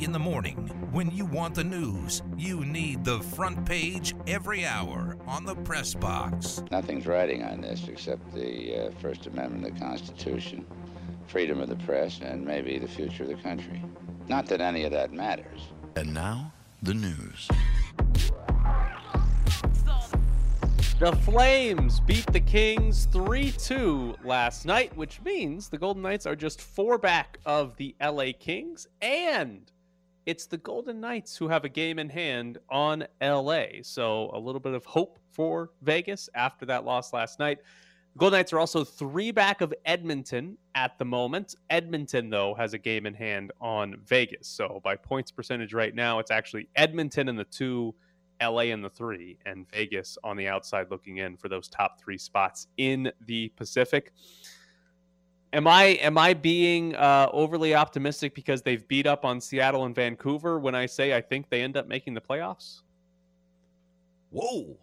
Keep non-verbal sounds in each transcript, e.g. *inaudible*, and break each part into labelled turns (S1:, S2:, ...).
S1: In the morning, when you want the news, you need the front page every hour on the press box.
S2: Nothing's riding on this except the uh, First Amendment of the Constitution, freedom of the press, and maybe the future of the country. Not that any of that matters.
S3: And now, the news.
S4: The Flames beat the Kings 3 2 last night, which means the Golden Knights are just four back of the LA Kings. And it's the Golden Knights who have a game in hand on LA. So a little bit of hope for Vegas after that loss last night. The Golden Knights are also three back of Edmonton at the moment. Edmonton, though, has a game in hand on Vegas. So by points percentage right now, it's actually Edmonton in the two, LA in the three, and Vegas on the outside looking in for those top three spots in the Pacific. Am I am I being uh, overly optimistic because they've beat up on Seattle and Vancouver when I say I think they end up making the playoffs?
S5: Whoa.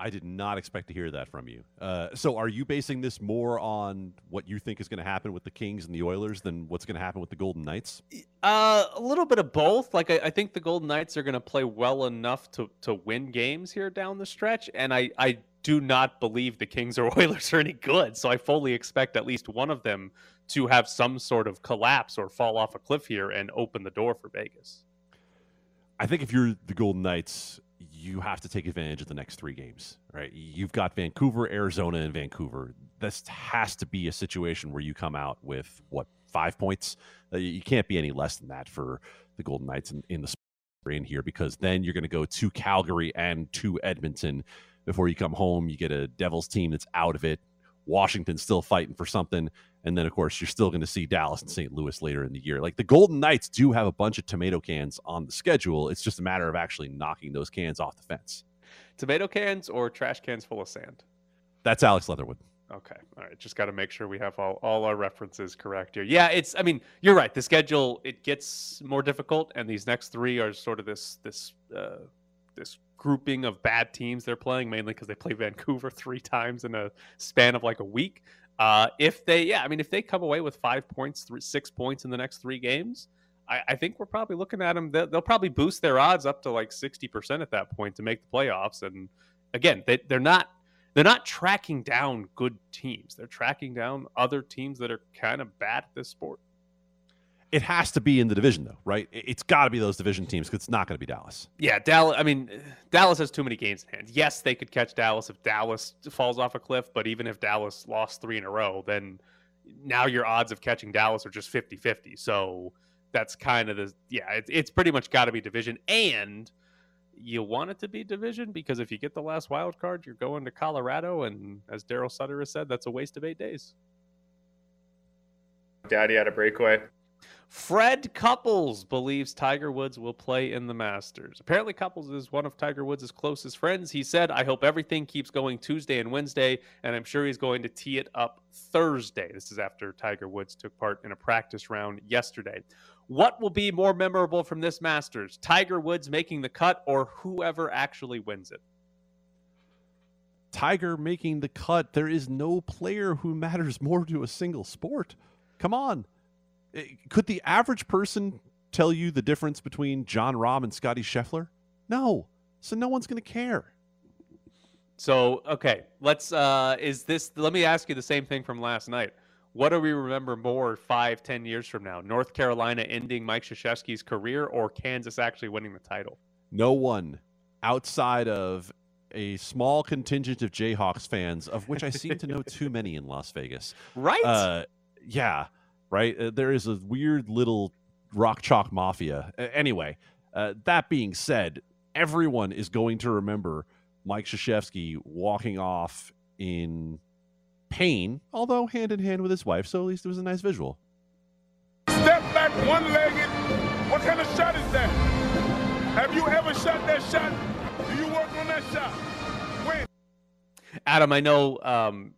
S5: I did not expect to hear that from you. Uh, so, are you basing this more on what you think is going to happen with the Kings and the Oilers than what's going to happen with the Golden Knights?
S4: Uh, a little bit of both. Like, I, I think the Golden Knights are going to play well enough to to win games here down the stretch, and I I do not believe the Kings or *laughs* Oilers are any good. So I fully expect at least one of them to have some sort of collapse or fall off a cliff here and open the door for Vegas.
S5: I think if you're the Golden Knights, you have to take advantage of the next three games, right? You've got Vancouver, Arizona, and Vancouver. This has to be a situation where you come out with what five points. Uh, you can't be any less than that for the Golden Knights in, in the in here because then you're going to go to Calgary and to Edmonton before you come home. You get a Devils team that's out of it. Washington's still fighting for something. And then, of course, you're still going to see Dallas and St. Louis later in the year. Like the Golden Knights do have a bunch of tomato cans on the schedule. It's just a matter of actually knocking those cans off the fence.
S4: Tomato cans or trash cans full of sand?
S5: That's Alex Leatherwood.
S4: Okay. All right. Just got to make sure we have all, all our references correct here. Yeah, it's I mean, you're right. The schedule it gets more difficult and these next 3 are sort of this this uh this grouping of bad teams they're playing, mainly because they play Vancouver *laughs* three times in a span of like a week. Uh, if they, yeah, I mean, if they come away with five points, three, six points in the next three games, I, I think we're probably looking at them. They'll, they'll, probably boost their odds up to like sixty percent at that point to make the playoffs. And again, they, they're not they're not tracking down good teams. They're tracking down other teams that are kind of bad at this sport
S5: it has to be in the division though, right? It's got to be those division teams because it's not going to be Dallas.
S4: Yeah, Dallas. I mean, Dallas has too many games in hand. Yes, they could catch Dallas if Dallas falls off a cliff, but even if Dallas lost three in a row, then now your odds of catching Dallas are just 50-50. So that's kind of the yeah. It's it's pretty much got to be division, and you want it to be division because if you get the last wild card, you're going to Colorado, and as Darryl Sutter has said, that's a waste of eight days.
S6: Daddy had a breakaway.
S4: Fred Couples believes Tiger Woods will play in the Masters. Apparently, Couples is one of Tiger Woods' closest friends. He said, I hope everything keeps going Tuesday and Wednesday, and I'm sure he's going to tee it up Thursday. This is after Tiger Woods took part in a practice round yesterday. What will be more memorable from this Masters? Tiger Woods making the cut or whoever actually wins it?
S5: Tiger making the cut. There is no player who matters more to a single sport. Come on. Eh, could the average person tell you the difference between Jon Rahm and Scottie Scheffler? No. So no one's going to care.
S4: So, okay, let's uh is this let me ask you the same thing from last night. What do we remember more five, ten years from now? North Carolina ending Mike Krzyzewski's career or Kansas actually winning the title?
S5: No one outside of a small contingent of Jayhawks fans, of which I seem to know *laughs* too many in Las Vegas.
S4: Right?
S5: Uh, yeah right? Uh, there is a weird little rock chalk mafia. Uh, anyway, uh, that being said, everyone is going to remember Mike Krzyzewski walking off in pain, although hand in hand with his wife, so at least it was a nice visual.
S7: Step back one legged. What kind of shot is that? Have you ever shot that shot? Do you work on that shot? When?
S4: Adam, I know um,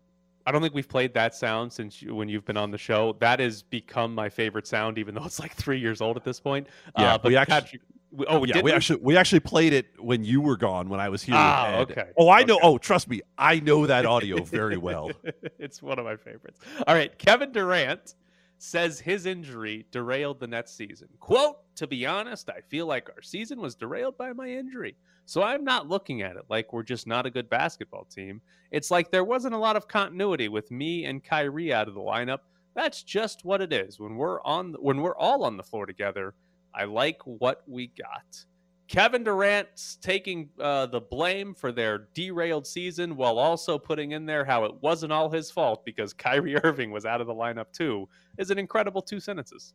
S4: I don't think we've played that sound since you, when you've been on the show. That has become my favorite sound, even though it's like three years old at this point.
S5: Yeah,
S4: uh,
S5: but we actually, Patrick,
S4: we, oh,
S5: yeah, we, we, actually we actually played it when you were gone when I was here.
S4: Ah, okay.
S5: Oh, I
S4: okay.
S5: know. Oh, trust me, I know that audio very well. *laughs*
S4: it's one of my favorites. All right, Kevin Durant says his injury derailed the Nets season. Quote, to be honest, I feel like our season was derailed by my injury. So I'm not looking at it like we're just not a good basketball team. It's like there wasn't a lot of continuity with me and Kyrie out of the lineup. That's just what it is. When we're on when we're all on the floor together, I like what we got. Kevin Durant's taking uh, the blame for their derailed season while also putting in there how it wasn't all his fault because Kyrie *laughs* Irving was out of the lineup too is an incredible two sentences.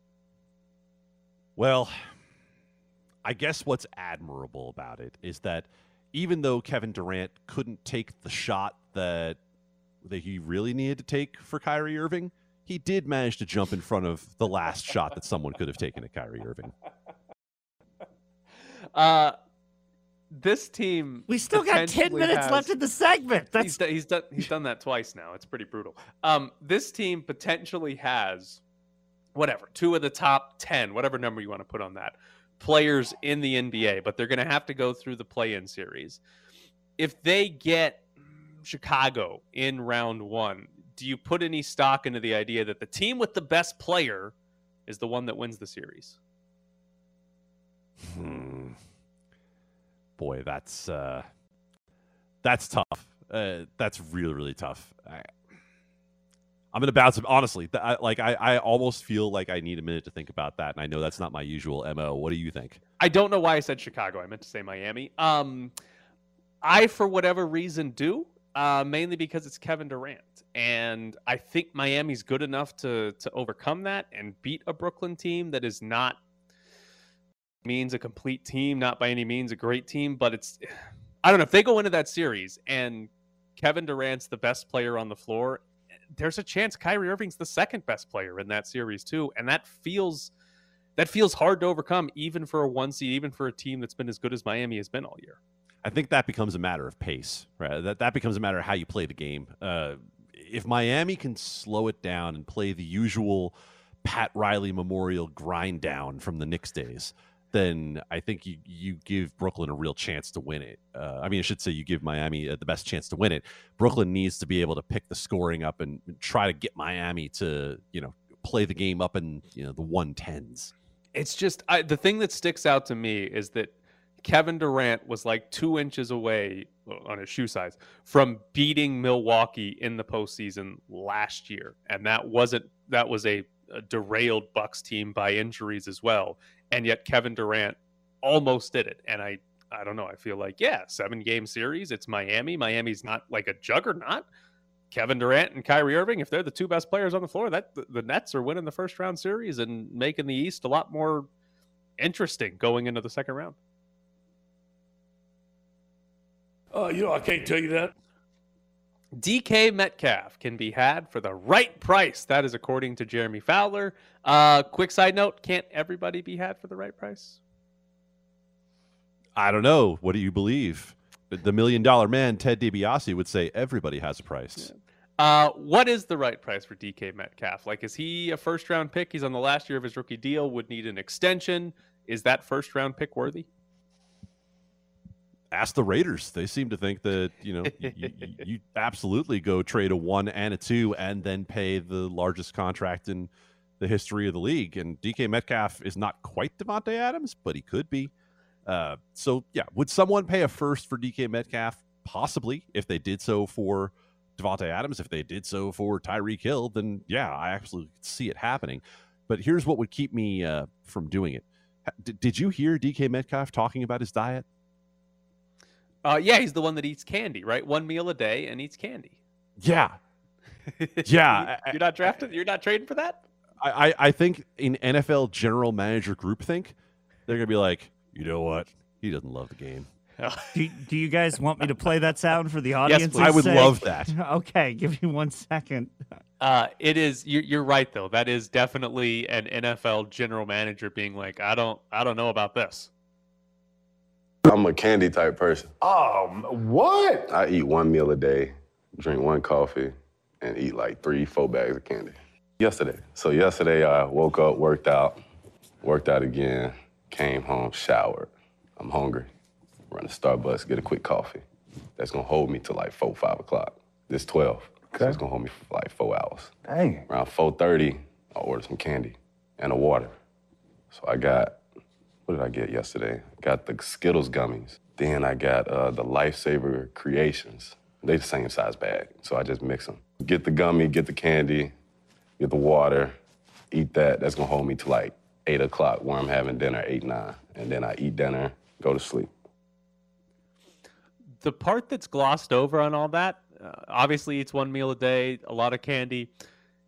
S5: Well, I guess what's admirable about it is that even though Kevin Durant couldn't take the shot that that he really needed to take for Kyrie Irving, he did manage to jump in front of the last shot that someone could have taken at Kyrie Irving. *laughs*
S4: Uh, this team.
S6: We still got 10 minutes
S4: has-
S6: left in the segment. That's
S4: he's, done, he's done he's done that twice now. It's pretty brutal. Um, this team potentially has whatever two of the top ten, whatever number you want to put on that, players in the NBA, but they're going to have to go through the play-in series. If they get Chicago in round one, do you put any stock into the idea that the team with the best player is the one that wins the series?
S5: Hmm. Boy, that's uh, that's tough. Uh, that's really really tough. I, I'm gonna bounce. Honestly, th- I, like I, I almost feel like I need a minute to think about that, and I know that's not my usual mo. What do you think?
S4: I don't know why I said Chicago. I meant to say Miami. Um, I, for whatever reason, do. Uh, mainly because it's Kevin Durant, and I think Miami's good enough to to overcome that and beat a Brooklyn team that is not means a complete team, not by any means a great team, but it's I don't know if they go into that series and Kevin Durant's the best player on the floor. There's a chance Kyrie Irving's the second best player in that series too, and that feels that feels hard to overcome, even for a one seed, even for a team that's been as good as Miami has been all year.
S5: I think that becomes a matter of pace, right? That that becomes a matter of how you play the game. Uh, if Miami can slow it down and play the usual Pat Riley Memorial grind down from the Knicks days, then I think you you give Brooklyn a real chance to win it. Uh, I mean, I should say you give Miami uh, the best chance to win it. Brooklyn needs to be able to pick the scoring up and try to get Miami to you know play the game up in you know the one tens.
S4: It's just I, the thing that sticks out to me is that Kevin Durant was like two inches away on his shoe size from beating Milwaukee in the postseason last year, and that wasn't that was a, a derailed Bucks team by injuries as well, and yet Kevin Durant almost did it. And I I don't know. I feel like yeah, seven game series. It's Miami. Miami's not like a juggernaut. Kevin Durant and Kyrie Irving, if they're the two best players on the floor, that the, the Nets are winning the first round series and making the East a lot more interesting going into the second round.
S8: Uh, you know, I can't tell you that.
S4: DK Metcalf can be had for the right price. That is according to Jeremy Fowler. Uh, quick side note: Can't everybody be had for the right price?
S5: I don't know. What do you believe? The- million dollar man, Ted DiBiase, would say everybody has a price.
S4: Uh, what is the right price for DK Metcalf? Like, is he a first round pick? He's on the last year of his rookie deal. Would need an extension. Is that first round pick worthy?
S5: Ask the Raiders. They seem to think that *laughs* you know you, you, you absolutely go trade a one and a two, and then pay the largest contract in the history of the league. And DK Metcalf is not quite Davante Adams, but he could be. Uh, so yeah, would someone pay a first for DK Metcalf? Possibly, if they did so for Davante Adams, if they did so for Tyreek Hill, then yeah, I absolutely see it happening. But here's what would keep me uh, from doing it. Did, did you hear DK Metcalf talking about his diet?
S4: Uh, yeah, he's the one that eats candy, right? One meal a day and eats candy.
S5: Yeah, *laughs* Yeah,
S4: you're not drafted. You're not trading for that.
S5: I, I, I think in NFL general manager groupthink, they're gonna be like, you know what? He doesn't love the game.
S6: Do, do you guys want me to play that sound for the audience?
S5: Yes, I would love that. *laughs*
S6: Okay, give me one second.
S4: Uh, it is. You're, you're right though. That is definitely an NFL general manager being like, I don't, I don't know about this.
S9: I'm a candy type person.
S8: Um, what?
S9: I eat one meal a day, drink one coffee, and eat like three, four bags of candy. Yesterday. So yesterday I woke up, worked out, worked out again, came home, showered. I'm hungry. Run to Starbucks, get a quick coffee. That's gonna hold me till like four, five o'clock. This 12. So
S8: Okay.
S9: it's gonna hold me for like four hours.
S8: Dang.
S9: Around 4:30, I ordered some candy and a water. So I got, what did I get yesterday? Got the Skittles gummies. Then I got uh, the Lifesaver Creations. They the same size bag, so I just mix them. Get the gummy, get the candy, get the water, eat that. That's gonna hold me to like eight o'clock where I'm having dinner, eight, nine. And then I eat dinner, go to sleep.
S4: The part that's glossed over on all that, uh, obviously it's one meal a day, a lot of candy.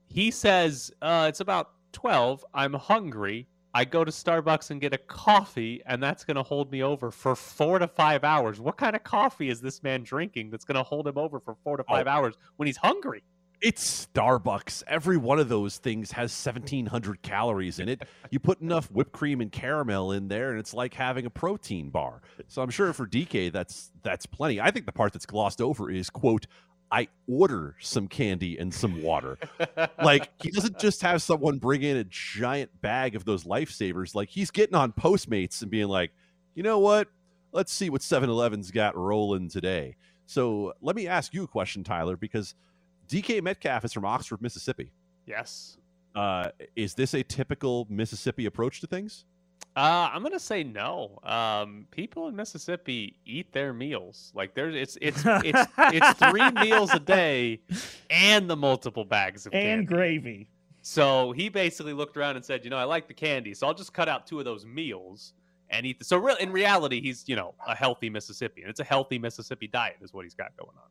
S4: He says uh, it's about 12. I'm hungry. I go to Starbucks and get a coffee, and that's going to hold me over for four to five hours. What kind of coffee is this man drinking that's going to hold him over for four to five oh. hours when he's hungry?
S5: It's Starbucks. Every one of those things has 1,700 calories in it. You put *laughs* enough whipped cream and caramel in there, and it's like having a protein bar. So I'm sure for DK, that's that's plenty. I think the part that's glossed over is quote I order some candy and some water. like he doesn't just have someone bring in a giant bag of those lifesavers. Like he's getting on Postmates and being like, you know what? Let's see what 7-Eleven's got rolling today. So let me ask you a question, Tyler, because DK Metcalf is from Oxford, Mississippi.
S4: Yes.
S5: Uh, is this a typical Mississippi approach to things?
S4: Uh, I'm gonna say no. Um, people in Mississippi eat their meals. Like there's, it's it's it's it's three meals a day, *laughs* and the multiple bags of
S6: and
S4: candy.
S6: gravy.
S4: So he basically looked around and said, you know, I like the candy, so I'll just cut out two of those meals and eat. The... So real, in reality, he's you know a healthy Mississippian. It's a healthy Mississippi diet, is what he's got going
S10: on.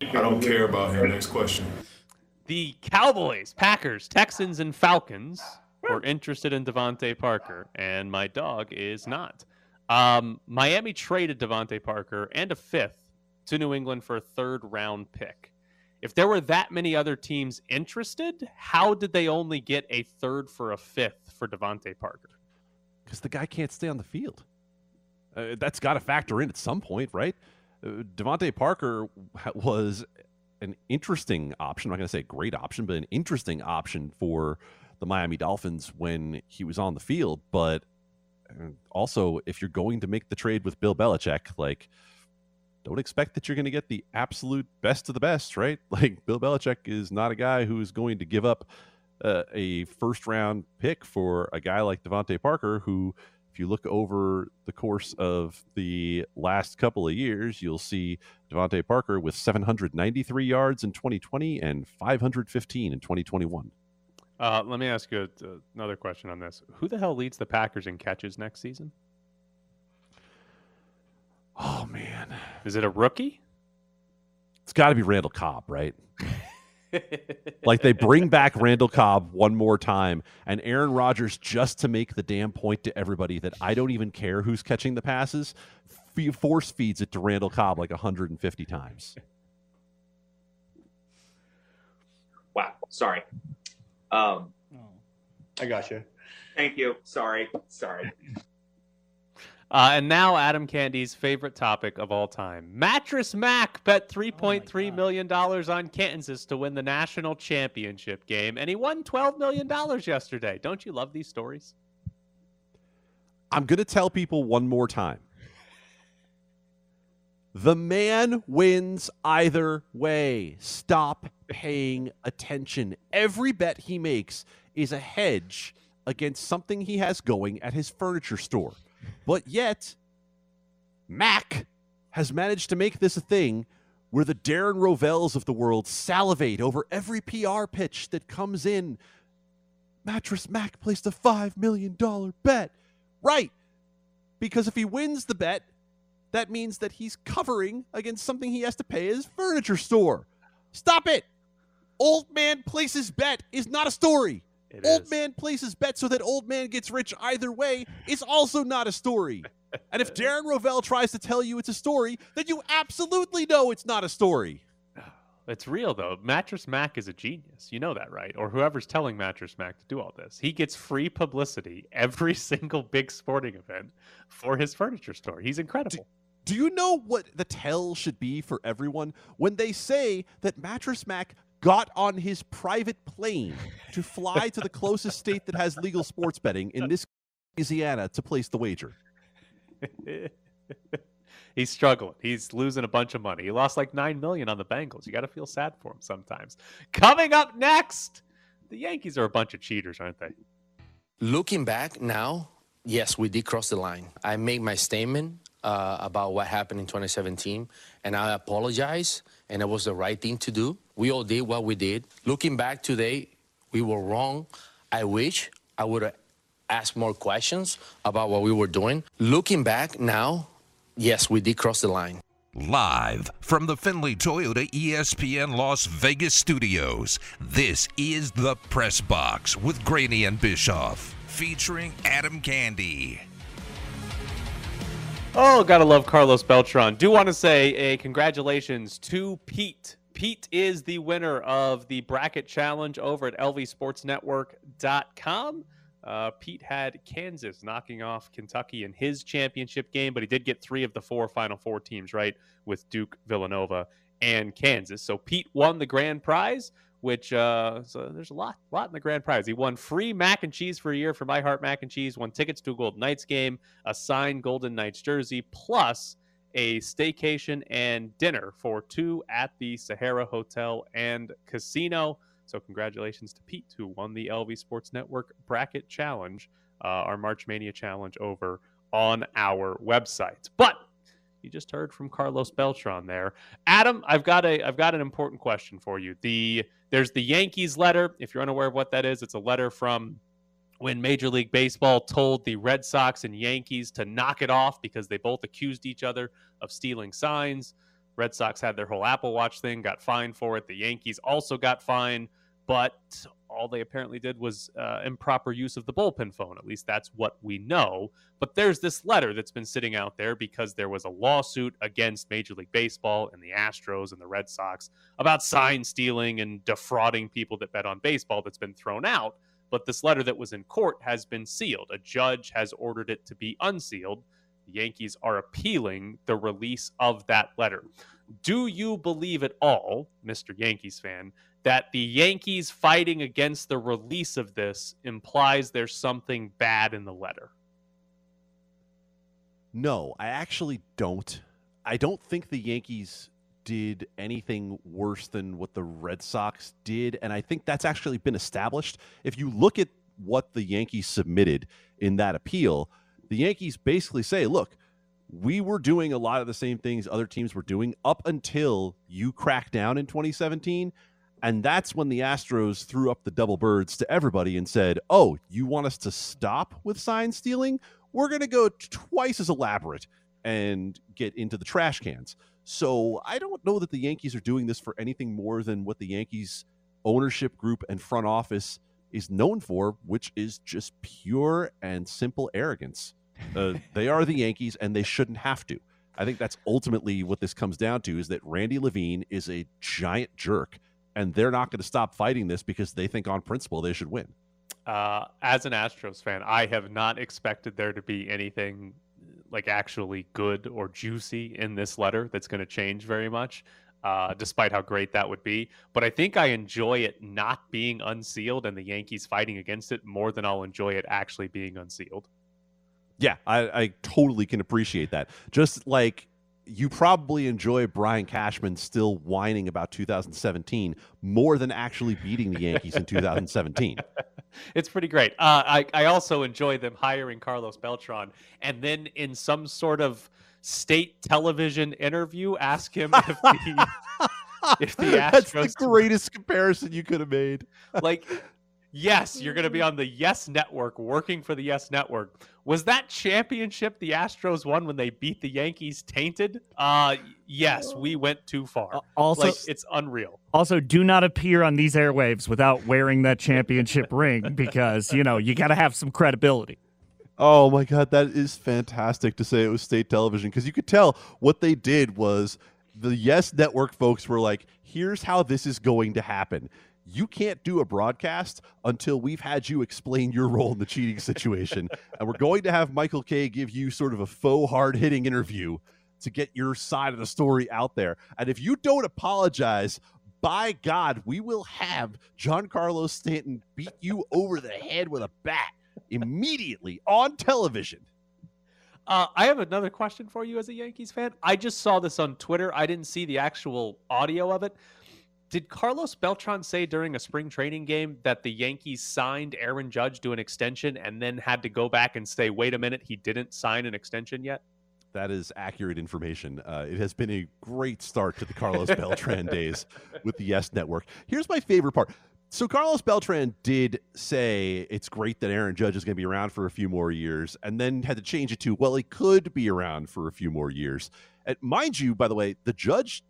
S10: I don't care about him. Next question.
S4: The Cowboys, Packers, Texans, and Falcons were interested in DeVante Parker, and my dog is not. Um, Miami traded DeVante Parker and a fifth to New England for a third round pick. If there were that many other teams interested, how did they only get a third for a fifth for DeVante Parker?
S5: Because the guy can't stay on the field. Uh, that's got to factor in at some point, right? Uh, DeVante Parker was an interesting option. I'm not going to say great option, but an interesting option for the Miami Dolphins when he was on the field. But uh, also, if you're going to make the trade with Bill Belichick, like, don't expect that you're going to get the absolute best of the best, right? *laughs* Like, Bill Belichick is not a guy who is going to give up uh, a first round pick for a guy like DeVante Parker, who, if you look over the course of the last couple of years, you'll see DeVante Parker with 793 yards in 2020 and 515 in 2021.
S4: Uh, let me ask you a, another question on this. Who the hell leads the Packers in catches next season?
S5: Oh man,
S4: is it a rookie?
S5: It's got to be Randall Cobb, right? *laughs* like they bring back Randall Cobb one more time and Aaron Rodgers just to make the damn point to everybody that I don't even care who's catching the passes, force feeds it to Randall Cobb like 150 times.
S11: Wow, sorry. Um, oh.
S12: I got you.
S11: Thank you. Sorry. Sorry. *laughs*
S4: Uh, and now Adam Candy's favorite topic of all time. Mattress Mac bet three point three oh million dollars on Kansas to win the national championship game, and he won twelve million dollars yesterday. Don't you love these stories?
S5: I'm gonna tell people one more time. The man wins either way. Stop paying attention. Every bet he makes is a hedge against something he has going at his furniture store. But yet, Mac has managed to make this a thing where the Darren Rovells of the world salivate over every PR pitch that comes in. Mattress Mac placed a $5 million bet. Right. Because if he wins the bet, that means that he's covering against something he has to pay his furniture store. Stop it. Old man places bet is not a story. It old is. man places bet so that old man gets rich either way is also not a story. and if *laughs* Darren Rovell tries to tell you it's a story, then you absolutely know it's not a story. *sighs*
S4: It's real though. Mattress Mac is a genius. You know that, right? Or whoever's telling Mattress Mac to do all this. He gets free publicity every *laughs* single big sporting event for his furniture store. He's incredible.
S5: Do you know what the tell should be for everyone when they say that Mattress Mac got on his private plane to fly to the closest state that has legal sports betting in this Louisiana to place the wager? *laughs*
S4: he's struggling. He's losing a bunch of money. He lost like nine million on the Bengals. You got to feel sad for him sometimes. Coming up next, the Yankees are a bunch of cheaters, aren't they?
S12: Looking back now, yes, we did cross the line. I made my statement uh, about what happened in 2017, and I apologize, and it was the right thing to do. We all did what we did. Looking back today, we were wrong. I wish I would have asked more questions about what we were doing. Looking back now, yes, we did cross the line.
S1: Live from the Findlay Toyota ESPN Las Vegas studios, this is the Press Box with Graney and Bischoff, featuring Adam Candy.
S4: Oh, gotta love Carlos Beltran. Do want to say a congratulations to Pete. Pete is the winner of the bracket challenge over at lvsportsnetwork.com. Uh, Pete had Kansas knocking off Kentucky in his championship game, but he did get three of the four Final Four teams right with Duke, Villanova, and Kansas. So Pete won the grand prize, which uh, so there's a lot, lot in the grand prize. He won free mac and cheese for a year from My Heart Mac and Cheese, won tickets to a Golden Knights game, a signed Golden Knights jersey, plus a staycation and dinner for two at the Sahara Hotel and Casino. So congratulations to Pete, who won the LV Sports Network Bracket Challenge, uh, our March Mania Challenge over on our website. But you just heard from Carlos Beltran there. Adam, I've got a I've got an important question for you. The there's the Yankees letter. If you're unaware of what that is, it's a letter from when Major League Baseball told the Red Sox and Yankees to knock it off because they both accused each other of stealing signs. Red Sox had their whole Apple Watch thing, got fined for it. The Yankees also got fined, but all they apparently did was uh, improper use of the bullpen phone. At least that's what we know. But there's this letter that's been sitting out there because there was a lawsuit against Major League Baseball and the Astros and the Red Sox about sign stealing and defrauding people that bet on baseball that's been thrown out. But this letter that was in court has been sealed. A judge has ordered it to be unsealed. The Yankees are appealing the release of that letter. Do you believe at all, Mr. Yankees fan, that the Yankees fighting against the release of this implies there's something bad in the letter?
S5: No, I actually don't. I don't think the Yankees did anything worse than what the Red Sox did. And I think that's actually been established. If you look at what the Yankees submitted in that appeal, the Yankees basically say, look, we were doing a lot of the same things other teams were doing up until you cracked down in 2017. And that's when the Astros threw up the double birds to everybody and said, oh, you want us to stop with sign stealing? We're going to go twice as elaborate and get into the trash cans. So I don't know that the Yankees are doing this for anything more than what the Yankees ownership group and front office is known for, which is just pure and simple arrogance. Uh, *laughs* they are the Yankees, and they shouldn't have to. I think that's ultimately what this comes down to: is that Randy Levine is a giant jerk, and they're not going to stop fighting this because they think on principle they should win.
S4: Uh, as an Astros fan, I have not expected there to be anything like actually good or juicy in this letter that's going to change very much, uh, despite how great that would be. But I think I enjoy it not being unsealed and the Yankees fighting against it more than I'll enjoy it actually being unsealed.
S5: Yeah, I, I totally can appreciate that. Just like you probably enjoy Brian Cashman still whining about 2017 more than actually beating the Yankees in 2017. *laughs*
S4: It's pretty great. Uh, I I also enjoy them hiring Carlos Beltran and then in some sort of state television interview ask him if the *laughs* if the Astros
S5: That's the greatest comparison you could have made.
S4: like yes, you're going to be on the Yes Network working for the Yes Network. Was that championship the Astros won when they beat the Yankees tainted? Uh yes, we went too far.
S6: also-
S4: like, it's unreal.
S6: Also, do not appear on these airwaves without wearing that *laughs* championship ring because, you know, you got to have some credibility.
S5: Oh my god, that is fantastic to say it was state television because you could tell what they did was the Yes Network folks were like, "Here's how this is going to happen. You can't do a broadcast until we've had you explain your role in the cheating situation, *laughs* and we're going to have Michael Kay give you sort of a faux hard-hitting interview to get your side of the story out there. And if you don't apologize, by God, we will have Giancarlo Stanton beat you over the head with a bat immediately on television.
S4: Uh, I have another question for you as a Yankees fan. I just saw this on Twitter. I didn't see the actual audio of it. Did Carlos Beltran say during a spring training game that the Yankees signed Aaron Judge to an extension and then had to go back and say, wait a minute, he didn't sign an extension yet?
S5: That is accurate information. Uh, it has been a great start to the Carlos Beltran *laughs* days with the Yes Network. Here's my favorite part. So Carlos Beltran did say it's great that Aaron Judge is going to be around for a few more years, and then had to change it to well, he could be around for a few more years. And mind you, by the way, the Judge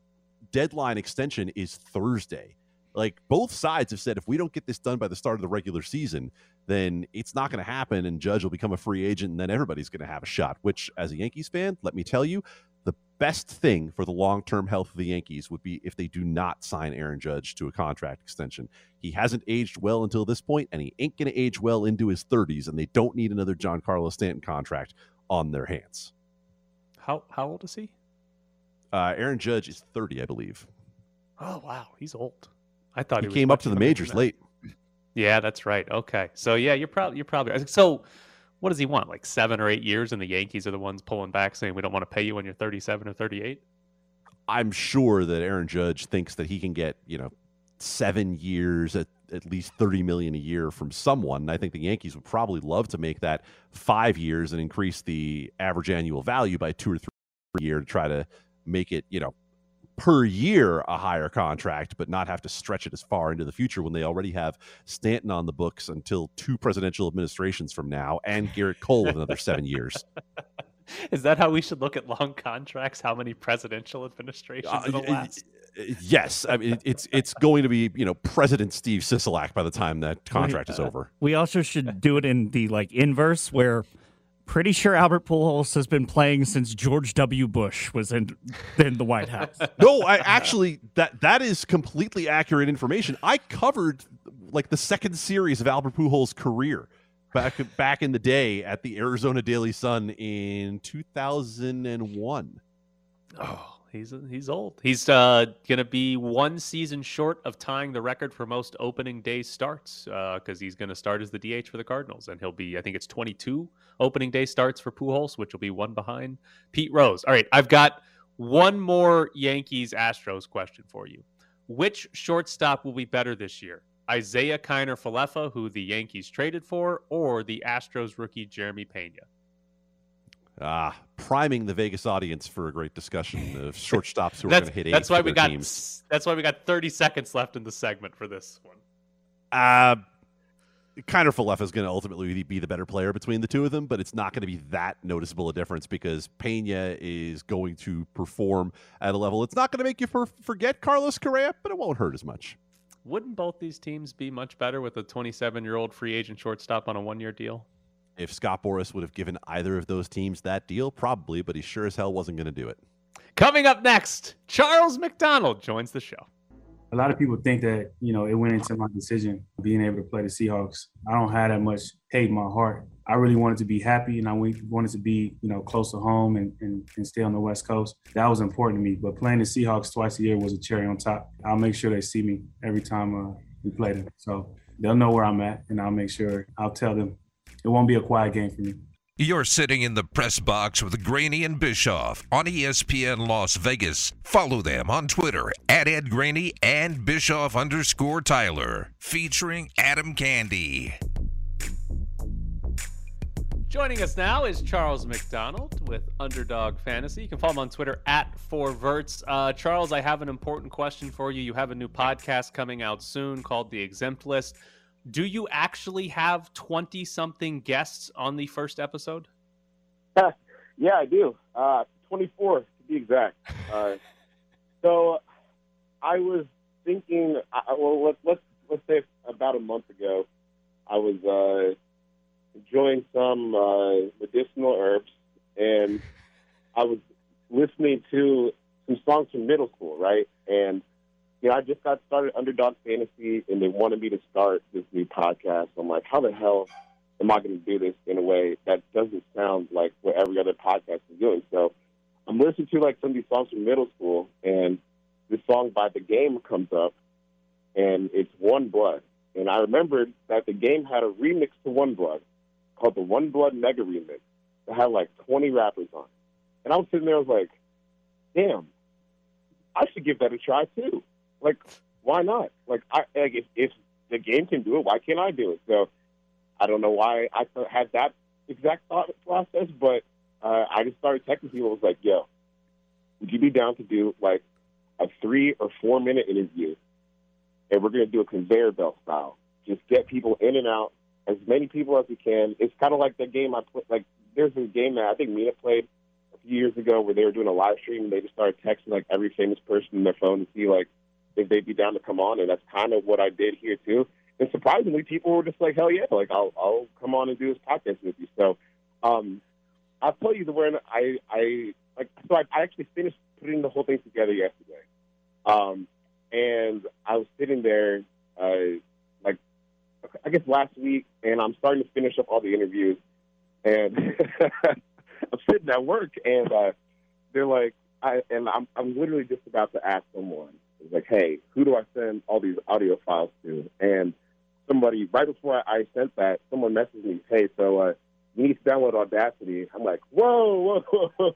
S5: deadline extension is Thursday. Like both sides have said, if we don't get this done by the start of the regular season, then it's not going to happen, and Judge will become a free agent, and then everybody's going to have a shot. Which, as a Yankees fan, let me tell you, the best thing for the long term health of the Yankees would be if they do not sign Aaron Judge to a contract extension. He hasn't aged well until this point, and he ain't going to age well into his 30s, and they don't need another Giancarlo Stanton contract on their hands.
S4: How how old is he?
S5: Uh, Aaron Judge is 30, I believe.
S4: Oh wow, he's old. I thought
S5: he,
S4: he,
S5: came up to the majors late.
S4: Yeah, that's right. Okay, so yeah, you're probably you're probably so. What does he want? Like seven or eight years, and the Yankees are the ones pulling back, saying we don't want to pay you when you're 37 or 38.
S5: I'm sure that Aaron Judge thinks that he can get, you know, seven years at at least 30 million a year from someone. And I think the Yankees would probably love to make that five years and increase the average annual value by two or three a year to try to make it, you know, per year a higher contract, but not have to stretch it as far into the future when they already have Stanton on the books until two presidential administrations from now and Gerrit Cole with another seven years. *laughs*
S4: Is that how we should look at long contracts? How many presidential administrations
S5: Uh,
S4: it'll last?
S5: Yes, I mean it's it's going to be you know President Steve Sisolak by the time that contract is over.
S6: We also should do it in the like inverse, where pretty sure Albert Pujols has been playing since George W. Bush was in in the White House. *laughs*
S5: No, I actually that that is completely accurate information. I covered like the second series of Albert Pujols' career back back in the day at the Arizona Daily Sun in 2001.
S4: Oh, he's he's old. He's uh, gonna be one season short of tying the record for most opening day starts because he's gonna start as the DH for the Cardinals, and he'll be I think it's 22 opening day starts for Pujols, which will be one behind Pete Rose. All right, I've got one more Yankees Astros question for you. Which shortstop will be better this year? Isiah Kiner Falefa, who the Yankees traded for, or the Astros rookie Jeremy Pena?
S5: Ah, priming the Vegas audience for a great discussion of *laughs* shortstops who are going to hit eight
S4: that's why we got
S5: teams.
S4: that's why we got 30 seconds left in the segment for this one.
S5: Uh, Kiner Falefa is going to ultimately be the better player between the two of them, but it's not going to be that noticeable a difference because Pena is going to perform at a level. It's not going to make you for, forget Carlos Correa, but it won't hurt as much.
S4: Wouldn't both these teams be much better with a 27 year old free agent shortstop on a one year deal?
S5: If Scott Boras would have given either of those teams that deal, probably, but he sure as hell wasn't going to do it.
S4: Coming up next, Charles McDonald joins the show.
S13: A lot of people think that, you know, it went into my decision being able to play the Seahawks. I don't have that much hate in my heart. I really wanted to be happy and I wanted to be, you know, close to home and, and, and stay on the West Coast. That was important to me. But playing the Seahawks twice a year was a cherry on top. I'll make sure they see me every time uh, we play them. So they'll know where I'm at and I'll make sure I'll tell them it won't be a quiet game for me.
S1: You're sitting in the press box with Graney and Bischoff on ESPN Las Vegas. Follow them on Twitter at Ed Graney and Bischoff underscore Tyler, featuring Adam Candy.
S4: Joining us now is Charles McDonald with Underdog Fantasy. You can follow him on Twitter at 4verts. Uh, Charles, I have an important question for you. You have a new podcast coming out soon called The Exempt List. Do you actually have 20 something guests on the first episode? *laughs*
S14: yeah, I do. Uh, 24 to be exact. Uh, so I was thinking. I, well, let's let's let's say about a month ago, I was uh, enjoying some uh, medicinal herbs, and I was listening to some songs from middle school, right? And you know, I just got started Underdog Fantasy, and they wanted me to start this new podcast. I'm like, how the hell am I going to do this in a way that doesn't sound like what every other podcast is doing? So I'm listening to like some of these songs from middle school, and this song by The Game comes up, and it's One Blood. And I remembered that The Game had a remix to One Blood called the One Blood Mega Remix. that had like 20 rappers on. it. And I was sitting there, I was like, damn, I should give that a try too. Like, why not? Like, I like if, if the game can do it, why can't I do it? So I don't know why I had that exact thought process, but uh, I just started texting people. I was like, yo, would you be down to do like a three or four minute interview? And we're going to do a conveyor belt style. Just get people in and out, as many people as we can. It's kind of like the game I put. Like, there's a game that I think Mina played a few years ago where they were doing a live stream and they just started texting like every famous person in their phone to see like if they'd be down to come on, and that's kind of what I did here too. And surprisingly, people were just like, "Hell yeah!" Like, I'll I'll come on and do this podcast with you. So, um, I'll tell you the when I I like so I, I actually finished putting the whole thing together yesterday, um, and I was sitting there uh, like I guess last week, and I'm starting to finish up all the interviews, and *laughs* I'm sitting at work, and uh, they're like, I and I'm I'm literally just about to ask someone, it's like, hey, who do I send all these audio files to? And somebody right before I sent that, someone messaged me, hey, so uh, you need to download Audacity. I'm like, whoa, whoa,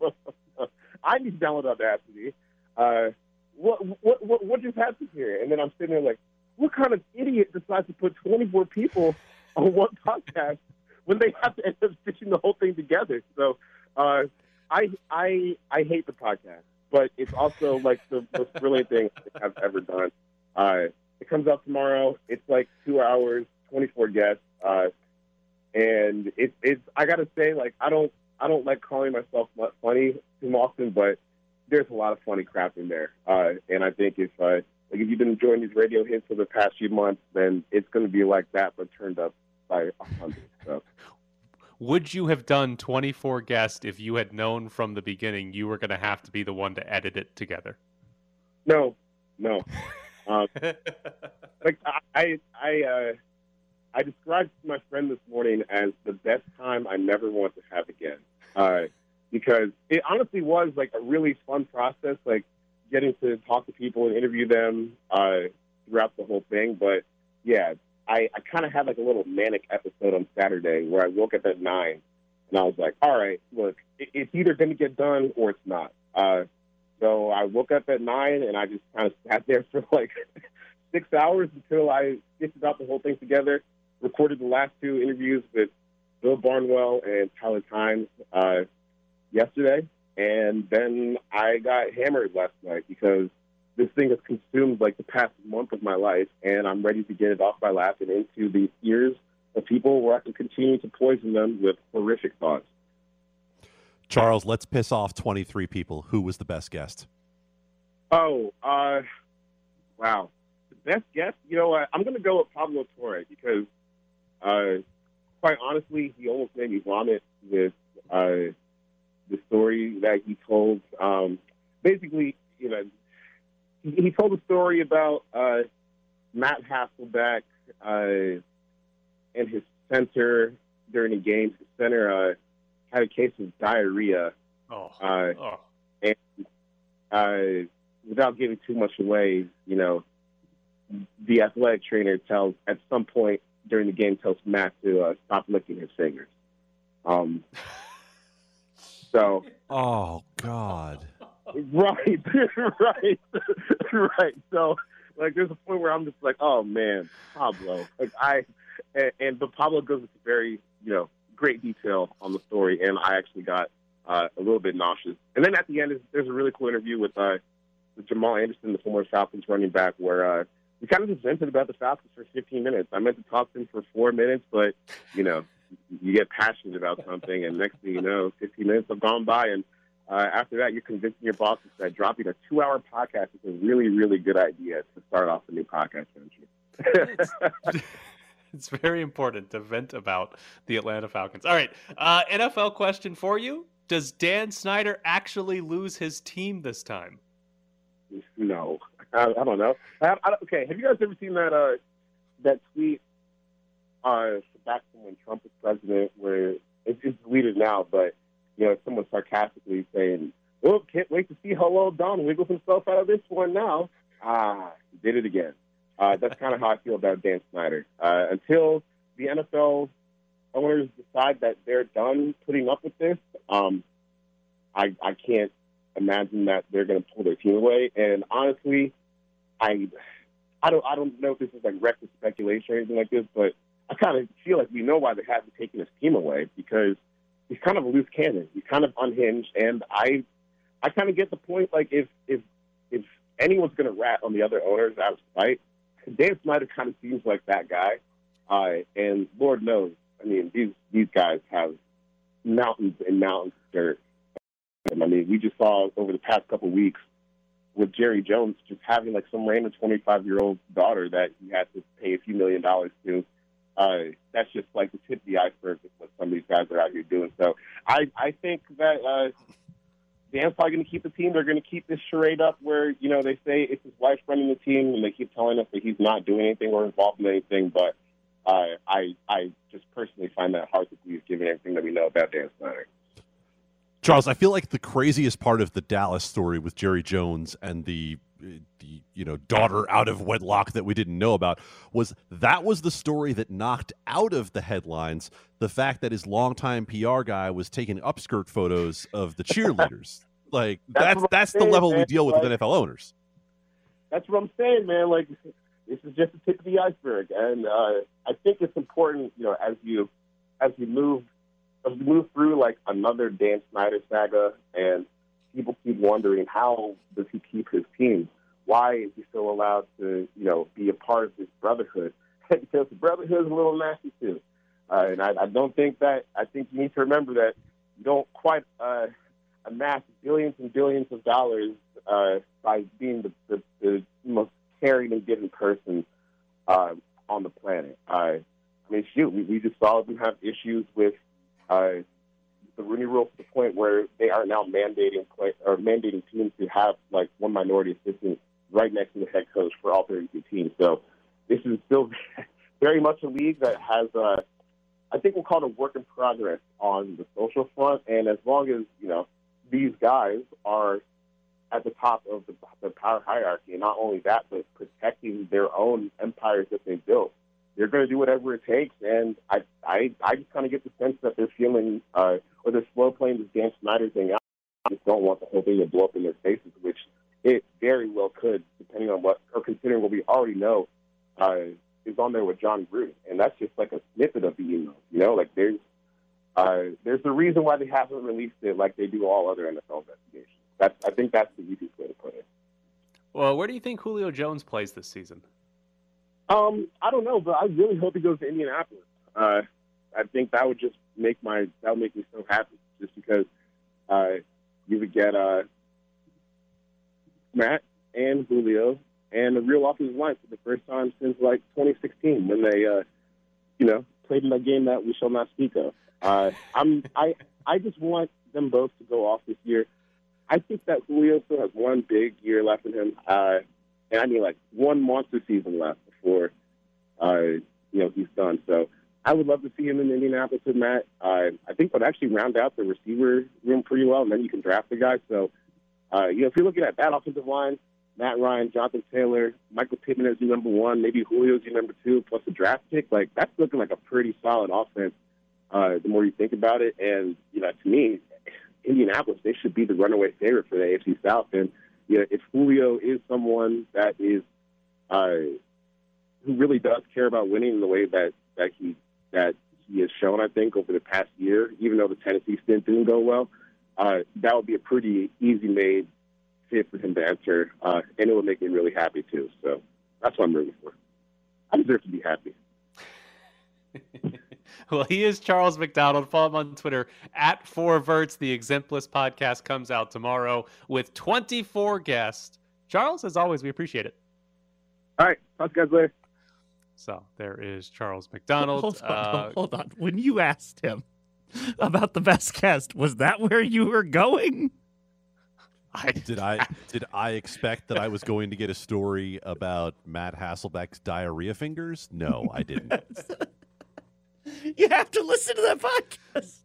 S14: whoa, *laughs* I need to download Audacity. Uh, what, what, what, what just happened here? And then I'm sitting there like, what kind of idiot decides to put 24 people *laughs* on one podcast when they have to end up stitching the whole thing together? So, uh, I, I, I hate the podcast, but it's also like the most brilliant thing *laughs* I've ever done. Uh, it comes out tomorrow. It's like two hours, 24 guests. Uh, and it's it's I gotta say like I don't I don't like calling myself funny too often, but there's a lot of funny crap in there. Uh, and I think if uh, like if you've been enjoying these radio hits for the past few months, then it's going to be like that, but turned up by a hundred. So
S4: Would you have done 24 guests if you had known from the beginning you were going to have to be the one to edit it together?
S14: no, no. *laughs* Um, like I I uh, I described my friend this morning as the best time I never want to have again. Uh, because it honestly was like a really fun process, like getting to talk to people and interview them uh, throughout the whole thing. But yeah, I, I kind of had like a little manic episode on Saturday where I woke up at nine and I was like, all right, look, it, it's either going to get done or it's not. Uh, so I woke up at nine and I just kind of sat there *laughs* for like six hours until I stitched out the whole thing together. Recorded the last two interviews with Bill Barnwell and Tyler Tynes uh, yesterday, and then I got hammered last night because this thing has consumed like the past month of my life, and I'm ready to get it off my lap and into the ears of people where I can continue to poison them with horrific thoughts.
S5: Charles, let's piss off 23 people. Who was the best guest?
S14: Oh, uh, wow. The best guest? you know what? I'm going to go with Pablo Torre because, uh, quite honestly, he almost made me vomit with uh, the story that he told. Um, basically, you know, he, he told a story about uh, Matt Hasselbeck uh, and his center during the game. His center uh, had a case of diarrhea.
S4: Oh.
S14: Uh,
S4: oh.
S14: and uh, without giving too much away, you know, the athletic trainer tells at some point during the game tells Matt to uh, stop licking his fingers. Um, *laughs* so
S5: Oh God.
S14: Right, *laughs* right, right. So like, there's a point where I'm just like, oh man, Pablo. Like I, and, and but Pablo goes into very you know great detail on the story, and I actually got uh, a little bit nauseous. And then at the end, there's a really cool interview with uh, with Jamal Anderson, the former Falcons running back, where uh, we kind of just vented about the Falcons for 15 minutes. I meant to talk to him for four minutes, but you know, you get passionate about something, and next thing you know, 15 minutes have gone by, and uh, after that, you're convincing your bosses that dropping a two-hour podcast is a really, really good idea to start off a new podcast venture. *laughs*
S4: It's very important to vent about the Atlanta Falcons. All right, uh, NFL question for you: Does Dan Snyder actually lose his team this time?
S14: no, I, I don't know. I, I, okay, have you guys ever seen that uh, that tweet uh, back from when Trump was president, where it's, it's deleted now, but you know, someone sarcastically saying, "Oh, can't wait to see how well Don wiggles himself out of this one now." Ah, he did it again. Uh, that's kind of how I feel about Dan Snyder. Uh, until the NFL owners decide that they're done putting up with this, um, I I can't imagine that they're going to pull their team away. And honestly, I I don't I don't know if this is like reckless speculation or anything like this, but I kind of feel like we know why they haven't taken his team away because he's kind of a loose cannon. He's kind of unhinged, and I I kind of get the point. Like if if if anyone's going to rat on the other owners out of spite, Dan Snyder kind of seems like that guy. Uh, and Lord knows, I mean, these these guys have mountains and mountains of dirt. I mean, we just saw over the past couple weeks with Jerry Jones just having like some random 25 year old daughter that he had to pay a few million dollars to. Uh, that's just like the tip of the iceberg of what some of these guys are out here doing. So I, I think that uh, Dan's probably going to keep the team. They're going to keep this charade up where, you know, they say it's his wife running the team and they keep telling us that he's not doing anything or involved in anything. But uh, I, I just personally find that hard to believe given everything that we know about Dan Snyder.
S5: Charles, I feel like the craziest part of the Dallas story with Jerry Jones and the the you know daughter out of wedlock that we didn't know about was that was the story that knocked out of the headlines the fact that his longtime PR guy was taking upskirt photos of the cheerleaders. *laughs* like that's
S14: what
S5: that's,
S14: I'm
S5: the
S14: saying,
S5: level we deal with
S14: Like-
S5: with NFL owners.
S14: That's what I'm saying, man. Like this is just the tip of the iceberg, and uh, I think it's important, you know, as you as you move as you move through like another Dan Snyder saga, and people keep wondering how does he keep his team? Why is he still allowed to, you know, be a part of this brotherhood? *laughs* because the brotherhood is a little nasty too, uh, and I, I don't think that. I think you need to remember that you don't quite uh, amass billions and billions of dollars uh, by being the, the, the most caring and giving person uh, on the planet. Uh, I mean, shoot, we, we just saw them have issues with uh, the Rooney Rule to the point where they are now mandating play, or mandating teams to have like one minority assistant right next to the head coach for all 32 teams. So this is still *laughs* very much a league that has, uh, I think we'll call it a work in progress on the social front. And as long as you know these guys are at the top of the, the power hierarchy, and not only that, but protecting their own empires that they built. They're going to do whatever it takes, and I, I, I just kind of get the sense that they're feeling, uh, or they're slow playing this Dan Snyder thing out. I just don't want the whole thing to blow up in their faces, which it very well could, depending on what, or considering what we already know, uh, is on there with Jon Gruden, and that's just like a snippet of the email. You know, like there's, uh, there's a reason why they haven't released it like they do all other NFL investigations. That's, I think that's the easiest way to put it.
S4: Well, where do you think Julio Jones plays this season?
S14: Um, I don't know, but I really hope he goes to Indianapolis. Uh, I think that would just make my that would make me so happy, just because uh, you would get uh, Matt and Julio and a real offensive line for the first time since like 2016 when they, uh, you know, played in that game that we shall not speak of. Uh, I'm I I just want them both to go off this year. I think that Julio still has one big year left in him, uh, and I mean like one monster season left before uh, you know he's done. So I would love to see him in Indianapolis with Matt. Uh, I think would actually round out the receiver room pretty well, and then you can draft the guy. So uh, you know if you're looking at that offensive line, Matt Ryan, Jonathan Taylor, Michael Pittman as your number one, maybe Julio's your number two, plus a draft pick, like that's looking like a pretty solid offense. Uh, the more you think about it, and you know, to me, Indianapolis they should be the runaway favorite for the AFC South. And you know, if Julio is someone that is uh, who really does care about winning the way that that he that he has shown, I think over the past year, even though the Tennessee stint didn't go well, uh, that would be a pretty easy made fit for him to enter, uh, and it would make me really happy too. So that's what I'm rooting for. I deserve to be happy. *laughs*
S4: Well, he is Charles McDonald. Follow him on Twitter at Four Verts. The Exempt List podcast comes out tomorrow with 24 guests. Charles, as always, we appreciate it.
S14: All right, talk to you guys later.
S4: So there is Charles *laughs* McDonald.
S6: Hold on,
S4: Uh,
S6: hold on. When you asked him about the best cast, was that where you were going?
S5: I, *laughs* did I did I expect that I was going to get a story about Matt Hasselbeck's diarrhea fingers? No, I didn't. *laughs*
S6: You have to listen to that podcast.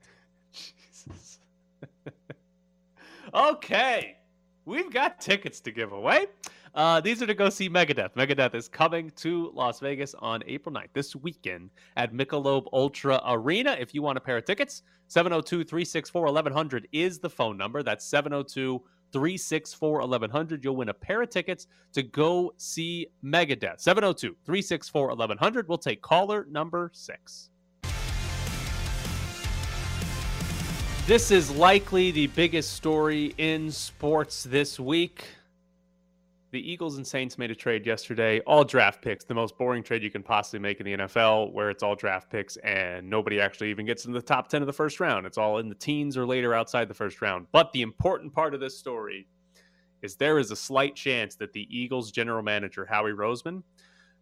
S4: okay, we've got tickets to give away. Uh, these are to go see Megadeth. Megadeth is coming to Las Vegas on April 9th, this weekend at Michelob Ultra Arena. If you want a pair of tickets, 702 364 1100 is the phone number. That's 702 364 1100. You'll win a pair of tickets to go see Megadeth. 702 364 1100. We'll take caller number six. This is likely the biggest story in sports this week. The Eagles and Saints made a trade yesterday, all draft picks, the most boring trade you can possibly make in the NFL, where it's all draft picks and nobody actually even gets in the top 10 of the first round. It's all in the teens or later outside the first round. But the important part of this story is there is a slight chance that the Eagles general manager, Howie Roseman,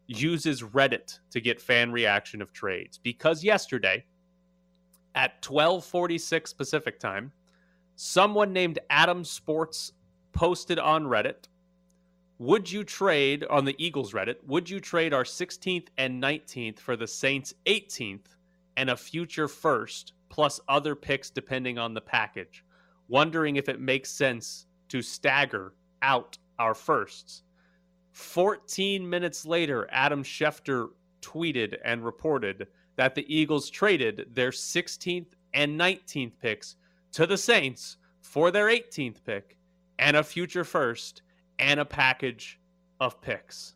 S4: uses Reddit to get fan reaction of trades because yesterday, at 12:46 Pacific time, someone named Adam Sports posted on Reddit, "Would you trade on the Eagles Reddit? Would you trade our 16th and 19th for the Saints 18th and a future first plus other picks depending on the package? Wondering if it makes sense to stagger out our firsts." 14 minutes later, Adam Schefter tweeted and reported that the Eagles traded their 16th and 19th picks to the Saints for their 18th pick and a future first and a package of picks.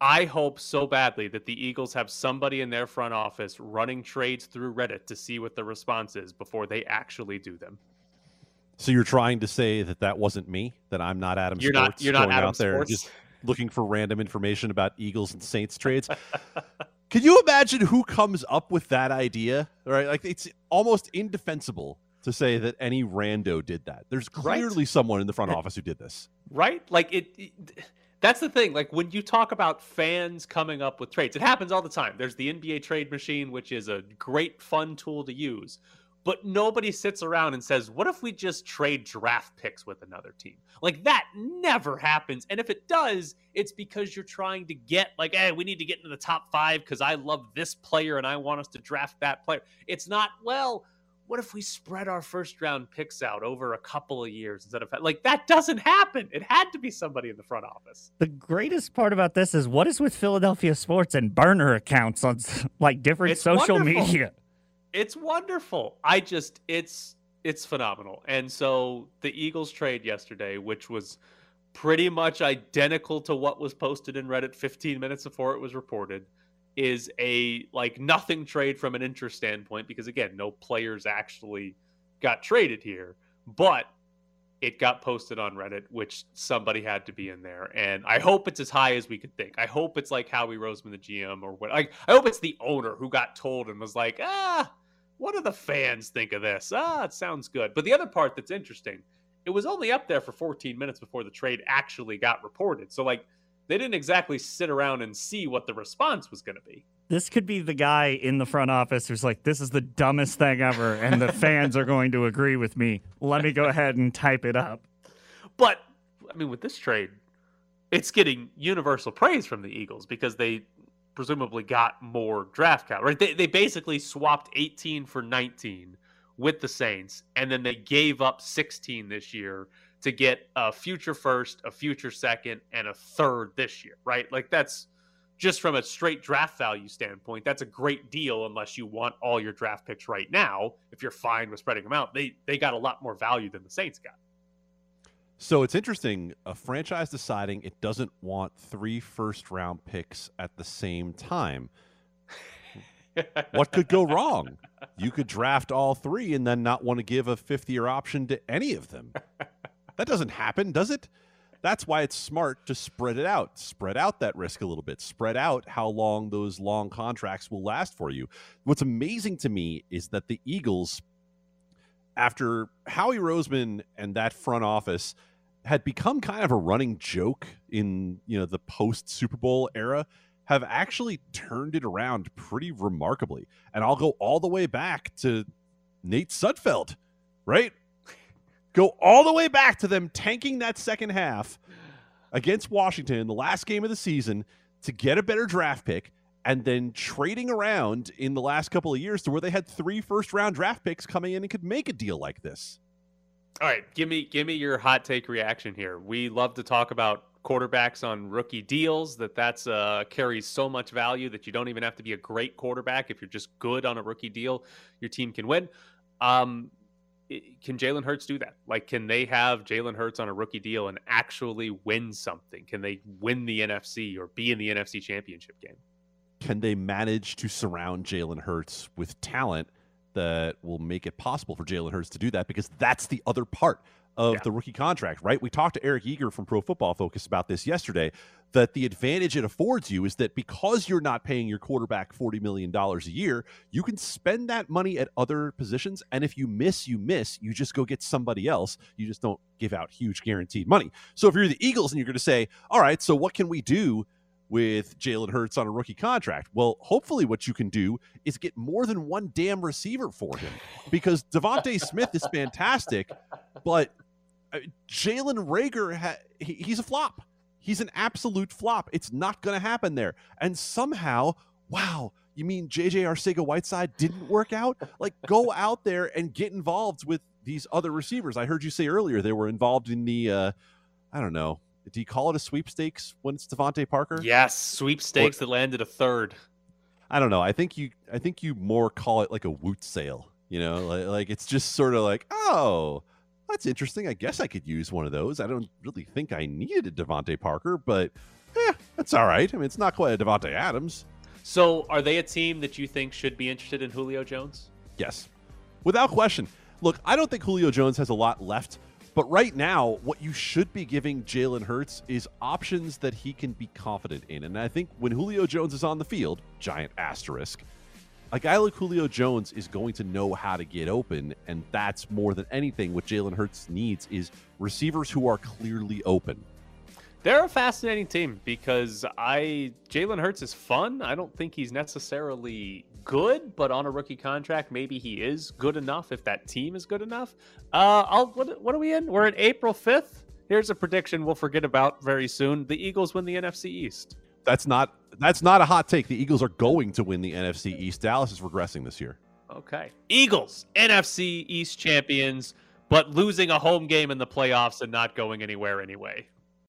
S4: I hope so badly that the Eagles have somebody in their front office running trades through Reddit to see what the response is before they actually do them.
S5: So you're trying to say that that wasn't me, that I'm not Adam
S4: You're not- you're not Adam
S5: out there
S4: Sports?
S5: just looking for random information about Eagles and Saints trades. *laughs* Can you imagine who comes up with that idea? Right? Like it's almost indefensible to say that any rando did that. There's
S4: Right.
S5: clearly someone in the front office who did this.
S4: Right? Like it, it- that's the thing. Like when you talk about fans coming up with trades, it happens all the time. There's the NBA trade machine, which is a great fun tool to use. But nobody sits around and says, "What if we just trade draft picks with another team?" Like that never happens. And if it does, it's because you're trying to get like, "Hey, we need to get into the top 5 cuz I love this player and I want us to draft that player." It's not, "Well, what if we spread our first round picks out over a couple of years instead of like that doesn't happen. It had to be somebody in the front office.
S6: The greatest part about this is what is with Philadelphia sports and burner accounts on like different
S4: It's
S6: social
S4: wonderful.
S6: media.
S4: It's wonderful. I just it's it's phenomenal. And so the Eagles trade yesterday, which was pretty much identical to what was posted in Reddit 15 minutes before it was reported, is a like nothing trade from an interest standpoint because again, no players actually got traded here, but it got posted on Reddit, which somebody had to be in there. And I hope it's as high as we could think. I hope it's like Howie Roseman, the GM, or what. Like, I hope it's the owner who got told and was like, ah, what do the fans think of this? Ah, it sounds good. But the other part that's interesting, it was only up there for 14 minutes before the trade actually got reported. So, like, they didn't exactly sit around and see what the response was going to be.
S6: This could be the guy in the front office who's like, "This is the dumbest thing ever," and the fans are going to agree with me. Let me go ahead and type it up.
S4: But I mean, with this trade, it's getting universal praise from the Eagles because they presumably got more draft capital. Right? They they basically swapped 18 for 19 with the Saints, and then they gave up 16 this year to get a future first, a future second, and a third this year. Right? Like that's just from a straight draft value standpoint, that's a great deal unless you want all your draft picks right now. If you're fine with spreading them out, they they got a lot more value than the Saints got.
S5: So it's interesting. A franchise deciding it doesn't want three first round picks at the same time. *laughs* what could go wrong? You could draft all three and then not want to give a fifth year option to any of them. *laughs* That doesn't happen, does it? That's why it's smart to spread it out. Spread out that risk a little bit. Spread out how long those long contracts will last for you. What's amazing to me is that the Eagles, after Howie Roseman and that front office had become kind of a running joke in you know the post Super Bowl era, have actually turned it around pretty remarkably. And I'll go all the way back to Nate Sudfeld, right? Go all the way back to them tanking that second half against Washington, the last game of the season, to get a better draft pick, and then trading around in the last couple of years to where they had three first round draft picks coming in and could make a deal like this.
S4: All right, give me give me your hot take reaction here. We love to talk about quarterbacks on rookie deals that that's uh, carries so much value that you don't even have to be a great quarterback if you're just good on a rookie deal, your team can win. Um, can Jalen Hurts do that? Like, can they have Jalen Hurts on a rookie deal and actually win something? Can they win the NFC or be in the NFC Championship game?
S5: Can they manage to surround Jalen Hurts with talent that will make it possible for Jalen Hurts to do that? Because that's the other part of yeah. the rookie contract, right? We talked to Eric Eager from Pro Football Focus about this yesterday. That the advantage it affords you is that because you're not paying your quarterback $40 million a year, you can spend that money at other positions. And if you miss, you miss. You just go get somebody else. You just don't give out huge guaranteed money. So if you're the Eagles and you're going to say, all right, so what can we do? With Jalen Hurts on a rookie contract. Well, hopefully, what you can do is get more than one damn receiver for him because DeVonta *laughs* Smith is fantastic, but uh, Jalen Reagor, ha- he- he's a flop. He's an absolute flop. It's not going to happen there. And somehow, wow, you mean JJ Arcega Whiteside didn't work out? Like, go out there and get involved with these other receivers. I heard you say earlier they were involved in the, uh, I don't know, do you call it a sweepstakes when it's DeVante Parker?
S4: Yes, sweepstakes or, that landed a third.
S5: I don't know. I think you, I think you more call it like a woot sale. You know, like, like it's just sort of like, oh, that's interesting. I guess I could use one of those. I don't really think I needed a DeVante Parker, but yeah, that's all right. I mean, it's not quite a Davante Adams.
S4: So, are they a team that you think should be interested in Julio Jones?
S5: Yes, without question. Look, I don't think Julio Jones has a lot left, but right now, what you should be giving Jalen Hurts is options that he can be confident in. And I think when Julio Jones is on the field, giant asterisk, a guy like Julio Jones is going to know how to get open, and that's more than anything what Jalen Hurts needs is receivers who are clearly open.
S4: They're a fascinating team because I Jalen Hurts is fun. I don't think he's necessarily good, but on a rookie contract, maybe he is good enough if that team is good enough. Uh, I'll what, what are we in? We're in April fifth. Here's a prediction we'll forget about very soon. The Eagles win the NFC East.
S5: That's not that's not a hot take. The Eagles are going to win the NFC East. Dallas is regressing this year.
S4: Okay. Eagles, NFC East champions, but losing a home game in the playoffs and not going anywhere anyway.